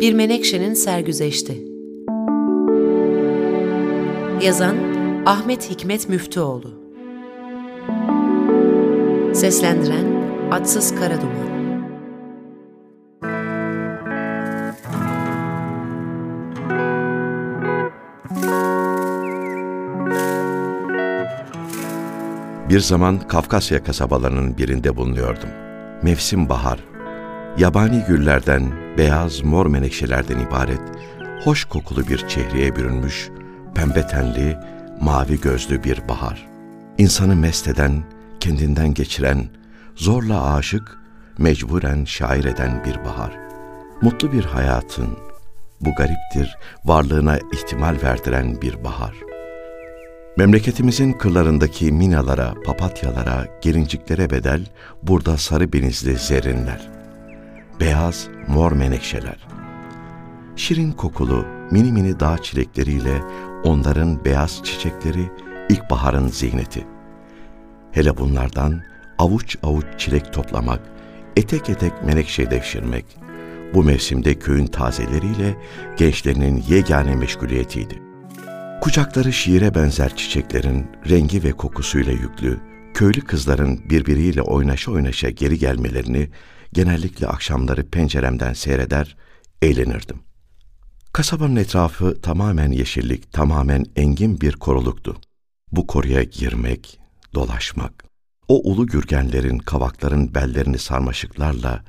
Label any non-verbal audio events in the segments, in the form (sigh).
Bir Menekşe'nin Sergüzeşti Yazan Ahmet Hikmet Müftüoğlu Seslendiren Atsız Karaduman Bir zaman Kafkasya kasabalarının birinde bulunuyordum. Mevsim bahar. Yabani güllerden, beyaz mor menekşelerden ibaret, hoş kokulu bir çehreye bürünmüş, pembe tenli, mavi gözlü bir bahar. İnsanı mest eden, kendinden geçiren, zorla aşık, mecburen şair eden bir bahar. Mutlu bir hayatın, bu gariptir, varlığına ihtimal verdiren bir bahar. Memleketimizin kırlarındaki minalara, papatyalara, gelinciklere bedel burada sarı benizli zerrinler. Beyaz, mor menekşeler. Şirin kokulu, mini mini dağ çilekleriyle onların beyaz çiçekleri ilkbaharın ziyneti. Hele bunlardan avuç avuç çilek toplamak, etek etek menekşe devşirmek, bu mevsimde köyün tazeleriyle gençlerinin yegane meşguliyetiydi. Kucakları şiire benzer çiçeklerin rengi ve kokusuyla yüklü, köylü kızların birbiriyle oynaşa oynaşa geri gelmelerini genellikle akşamları penceremden seyreder, eğlenirdim. Kasabanın etrafı tamamen yeşillik, tamamen engin bir koruluktu. Bu koruya girmek, dolaşmak, o ulu gürgenlerin, kavakların bellerini sarmaşıklarla,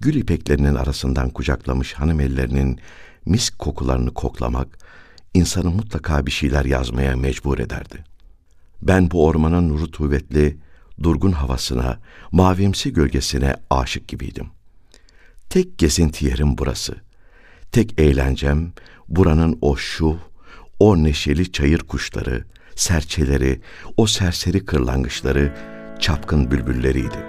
gül ipeklerinin arasından kucaklamış hanım ellerinin misk kokularını koklamak, insanı mutlaka bir şeyler yazmaya mecbur ederdi. Ben bu ormanın nuru tuvvetli, durgun havasına, mavimsi gölgesine aşık gibiydim. Tek gezinti yerim burası. Tek eğlencem buranın o şu, o neşeli çayır kuşları, serçeleri, o serseri kırlangıçları, çapkın bülbülleriydi.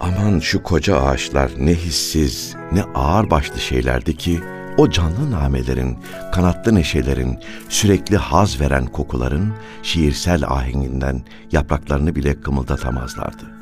Aman şu koca ağaçlar ne hissiz, ne ağır başlı şeylerdi ki, o canlı namelerin, kanatlı neşelerin, sürekli haz veren kokuların şiirsel ahenginden yapraklarını bile kımıldatamazlardı.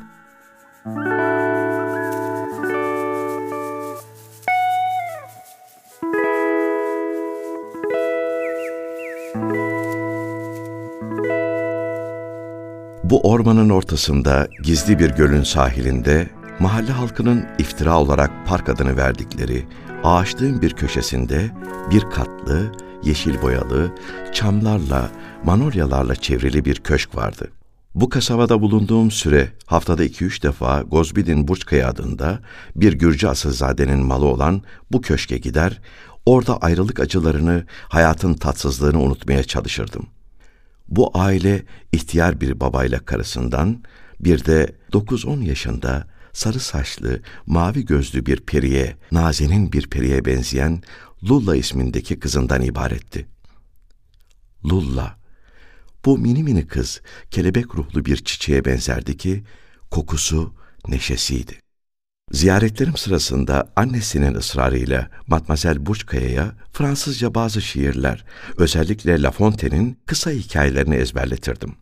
Bu ormanın ortasında gizli bir gölün sahilinde mahalle halkının iftira olarak park adını verdikleri ağaçlığın bir köşesinde bir katlı, yeşil boyalı, çamlarla, manolyalarla çevrili bir köşk vardı. Bu kasabada bulunduğum süre haftada iki üç defa Gozbidin Burçkaya adında bir Gürcü asılzadenin malı olan bu köşke gider, orada ayrılık acılarını, hayatın tatsızlığını unutmaya çalışırdım. Bu aile ihtiyar bir babayla karısından, bir de 9-10 yaşında sarı saçlı, mavi gözlü bir periye, Naze'nin bir periye benzeyen Lulla ismindeki kızından ibaretti. Lulla, bu mini mini kız kelebek ruhlu bir çiçeğe benzerdi ki kokusu neşesiydi. Ziyaretlerim sırasında annesinin ısrarıyla Matmazel Burçkaya'ya Fransızca bazı şiirler, özellikle La Fontaine'in kısa hikayelerini ezberletirdim.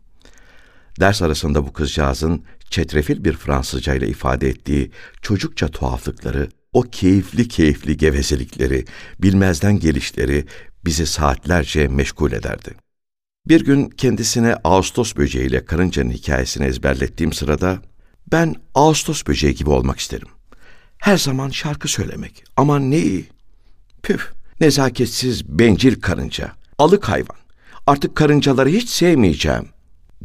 Ders arasında bu kızcağızın çetrefil bir Fransızca ile ifade ettiği çocukça tuhaflıkları, o keyifli keyifli gevezelikleri, bilmezden gelişleri bizi saatlerce meşgul ederdi. Bir gün kendisine Ağustos böceğiyle karıncanın hikayesini ezberlettiğim sırada, ben Ağustos böceği gibi olmak isterim. Her zaman şarkı söylemek. Aman ne. Püf, nezaketsiz, bencil karınca. Alık hayvan. Artık karıncaları hiç sevmeyeceğim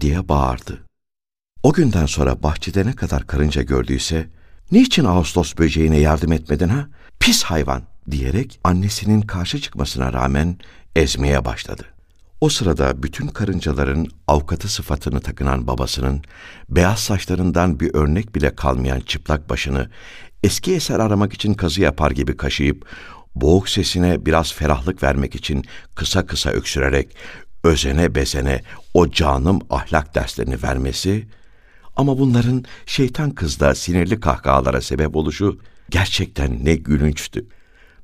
diye bağırdı. O günden sonra bahçede ne kadar karınca gördüyse, niçin Ağustos böceğine yardım etmedin ha? Pis hayvan diyerek annesinin karşı çıkmasına rağmen ezmeye başladı. O sırada bütün karıncaların avukatı sıfatını takınan babasının beyaz saçlarından bir örnek bile kalmayan çıplak başını eski eser aramak için kazı yapar gibi kaşıyıp boğuk sesine biraz ferahlık vermek için kısa kısa öksürerek özene bezene o canım ahlak derslerini vermesi ama bunların şeytan kızda sinirli kahkahalara sebep oluşu gerçekten ne gülünçtü.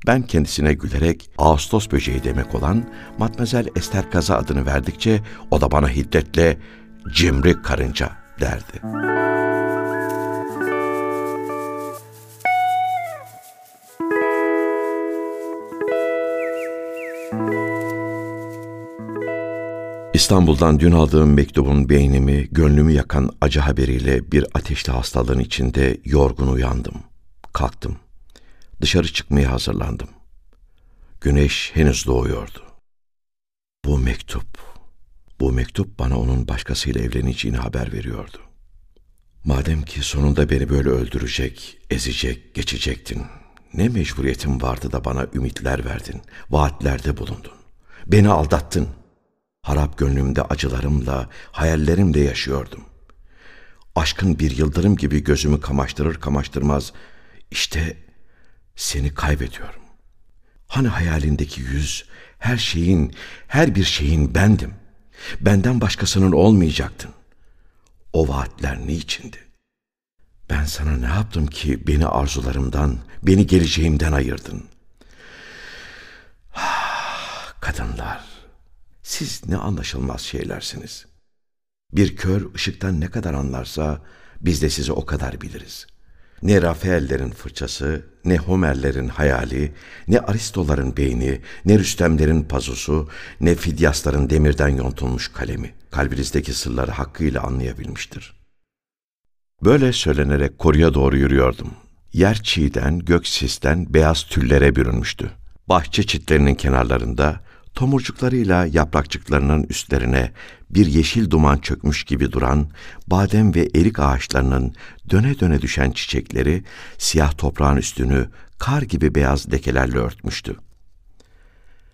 Ben kendisine gülerek Ağustos böceği demek olan Matmazel Ester Kaza adını verdikçe o da bana hiddetle cimri karınca derdi.'' İstanbul'dan dün aldığım mektubun beynimi, gönlümü yakan acı haberiyle bir ateşli hastalığın içinde yorgun uyandım. Kalktım. Dışarı çıkmaya hazırlandım. Güneş henüz doğuyordu. Bu mektup, bu mektup bana onun başkasıyla evleneceğini haber veriyordu. Madem ki sonunda beni böyle öldürecek, ezecek, geçecektin, ne mecburiyetim vardı da bana ümitler verdin, vaatlerde bulundun. Beni aldattın. Harap gönlümde acılarımla, hayallerimle yaşıyordum. Aşkın bir yıldırım gibi gözümü kamaştırır kamaştırmaz, işte seni kaybediyorum. Hani hayalindeki yüz, her şeyin, her bir şeyin bendim. Benden başkasının olmayacaktın. O vaatler niçindi? Ben sana ne yaptım ki beni arzularımdan, beni geleceğimden ayırdın? (sighs) Kadınlar, siz ne anlaşılmaz şeylersiniz. Bir kör ışıktan ne kadar anlarsa biz de sizi o kadar biliriz. Ne Rafaellerin fırçası, ne Homerlerin hayali, ne Aristoların beyni, ne Rüstemlerin pazusu, ne Fidyasların demirden yontulmuş kalemi kalbinizdeki sırları hakkıyla anlayabilmiştir. Böyle söylenerek koruya doğru yürüyordum. Yer çiğden, gök sisten beyaz tüllere bürünmüştü. Bahçe çitlerinin kenarlarında tomurcuklarıyla yaprakçıklarının üstlerine bir yeşil duman çökmüş gibi duran badem ve erik ağaçlarının döne döne düşen çiçekleri siyah toprağın üstünü kar gibi beyaz lekelerle örtmüştü.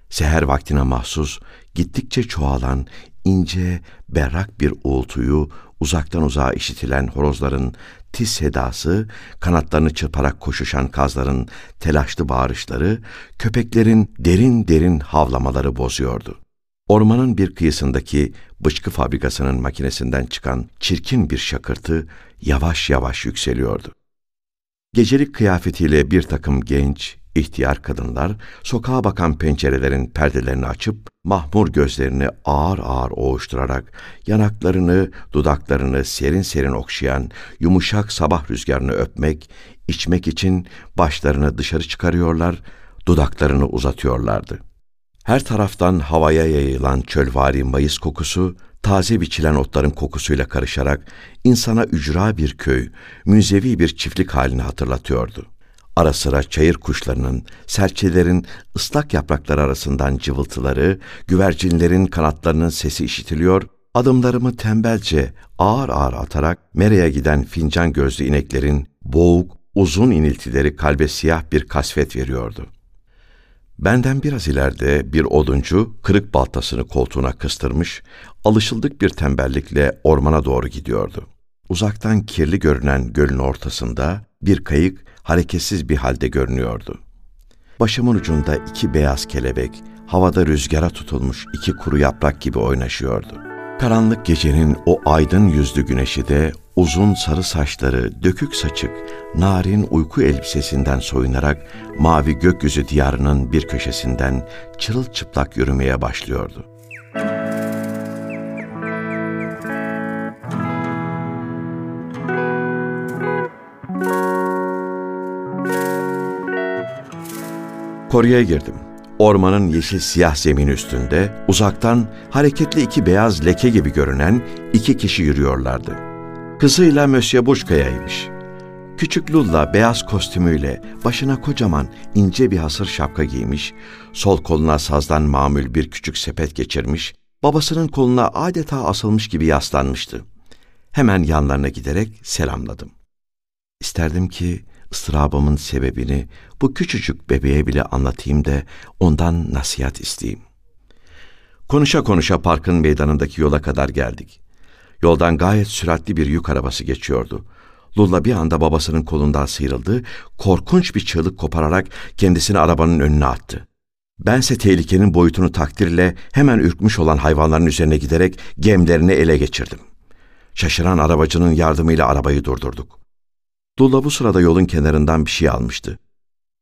Seher vaktine mahsus gittikçe çoğalan ince, berrak bir uğultuyu uzaktan uzağa işitilen horozların tiz sedası, kanatlarını çırparak koşuşan kazların telaşlı bağırışları, köpeklerin derin derin havlamaları bozuyordu. Ormanın bir kıyısındaki bıçkı fabrikasının makinesinden çıkan çirkin bir şakırtı yavaş yavaş yükseliyordu. Gecelik kıyafetiyle bir takım genç, ihtiyar kadınlar sokağa bakan pencerelerin perdelerini açıp mahmur gözlerini ağır ağır oğuşturarak yanaklarını, dudaklarını serin serin okşayan yumuşak sabah rüzgarını öpmek, içmek için başlarını dışarı çıkarıyorlar, dudaklarını uzatıyorlardı. Her taraftan havaya yayılan çölvari mayıs kokusu, taze biçilen otların kokusuyla karışarak insana ücra bir köy, müzevi bir çiftlik halini hatırlatıyordu. Ara sıra çayır kuşlarının, serçelerin ıslak yapraklar arasından cıvıltıları, güvercinlerin kanatlarının sesi işitiliyor, adımlarımı tembelce ağır ağır atarak mereye giden fincan gözlü ineklerin boğuk, uzun iniltileri kalbe siyah bir kasvet veriyordu. Benden biraz ileride bir oduncu kırık baltasını koltuğuna kıstırmış, alışıldık bir tembellikle ormana doğru gidiyordu. Uzaktan kirli görünen gölün ortasında bir kayık hareketsiz bir halde görünüyordu. Başımın ucunda iki beyaz kelebek, havada rüzgara tutulmuş iki kuru yaprak gibi oynaşıyordu. Karanlık gecenin o aydın yüzlü güneşi de uzun sarı saçları, dökük saçık, narin uyku elbisesinden soyunarak mavi gökyüzü diyarının bir köşesinden çırılçıplak yürümeye başlıyordu. Koruya girdim. Ormanın yeşil siyah zemin üstünde uzaktan hareketli iki beyaz leke gibi görünen iki kişi yürüyorlardı. Kızıyla Mösyö Buşka'yaymış. Küçük Lulla beyaz kostümüyle başına kocaman ince bir hasır şapka giymiş, sol koluna sazdan mamül bir küçük sepet geçirmiş, babasının koluna adeta asılmış gibi yaslanmıştı. Hemen yanlarına giderek selamladım. İsterdim ki ıstırabımın sebebini bu küçücük bebeğe bile anlatayım da ondan nasihat isteyeyim. Konuşa konuşa parkın meydanındaki yola kadar geldik. Yoldan gayet süratli bir yük arabası geçiyordu. Lulla bir anda babasının kolundan sıyrıldı, korkunç bir çığlık kopararak kendisini arabanın önüne attı. Bense tehlikenin boyutunu takdirle hemen ürkmüş olan hayvanların üzerine giderek gemlerini ele geçirdim. Şaşıran arabacının yardımıyla arabayı durdurduk. Dula bu sırada yolun kenarından bir şey almıştı.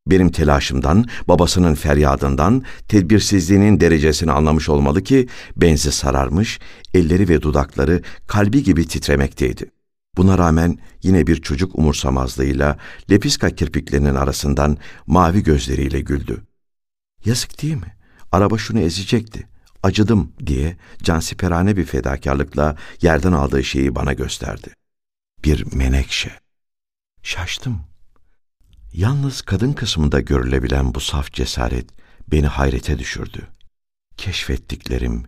Benim telaşımdan, babasının feryadından, tedbirsizliğinin derecesini anlamış olmalı ki benzi sararmış, elleri ve dudakları kalbi gibi titremekteydi. Buna rağmen yine bir çocuk umursamazlığıyla lepiska kirpiklerinin arasından mavi gözleriyle güldü. Yazık değil mi? Araba şunu ezecekti. acıdım diye cansiperane bir fedakarlıkla yerden aldığı şeyi bana gösterdi. Bir menekşe. Şaştım. Yalnız kadın kısmında görülebilen bu saf cesaret beni hayrete düşürdü. Keşfettiklerim,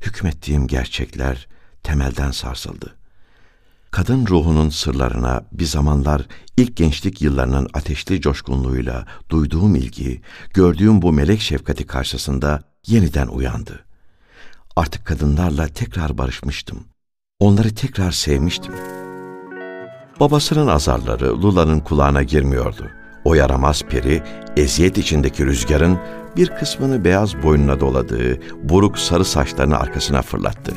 hükmettiğim gerçekler temelden sarsıldı. Kadın ruhunun sırlarına bir zamanlar ilk gençlik yıllarının ateşli coşkunluğuyla duyduğum ilgi, gördüğüm bu melek şefkati karşısında yeniden uyandı. Artık kadınlarla tekrar barışmıştım. Onları tekrar sevmiştim. Babasının azarları Lula'nın kulağına girmiyordu. O yaramaz peri, eziyet içindeki rüzgarın bir kısmını beyaz boynuna doladığı buruk sarı saçlarını arkasına fırlattı.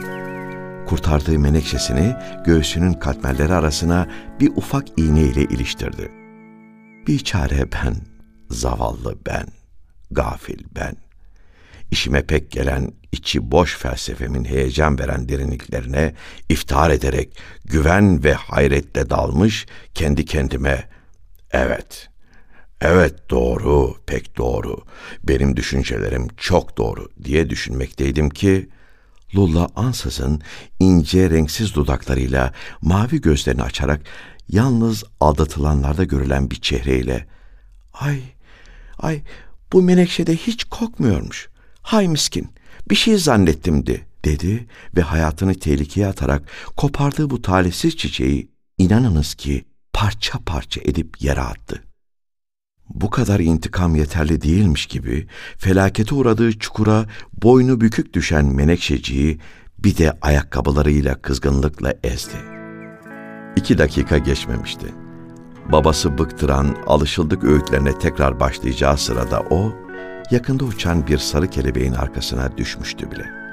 Kurtardığı menekşesini göğsünün katmerleri arasına bir ufak iğneyle iliştirdi. Bir çare ben, zavallı ben, gafil ben. İşime pek gelen içi boş felsefemin heyecan veren derinliklerine iftihar ederek güven ve hayretle dalmış kendi kendime evet Evet doğru, pek doğru. Benim düşüncelerim çok doğru diye düşünmekteydim ki Lulla ansızın ince renksiz dudaklarıyla mavi gözlerini açarak yalnız aldatılanlarda görülen bir çehreyle ''Ay, ay bu menekşede hiç kokmuyormuş. Hay miskin, bir şey zannettimdi.'' dedi ve hayatını tehlikeye atarak kopardığı bu talihsiz çiçeği inanınız ki parça parça edip yere attı bu kadar intikam yeterli değilmiş gibi felakete uğradığı çukura boynu bükük düşen menekşeciyi bir de ayakkabılarıyla kızgınlıkla ezdi. İki dakika geçmemişti. Babası bıktıran alışıldık öğütlerine tekrar başlayacağı sırada o, yakında uçan bir sarı kelebeğin arkasına düşmüştü bile.''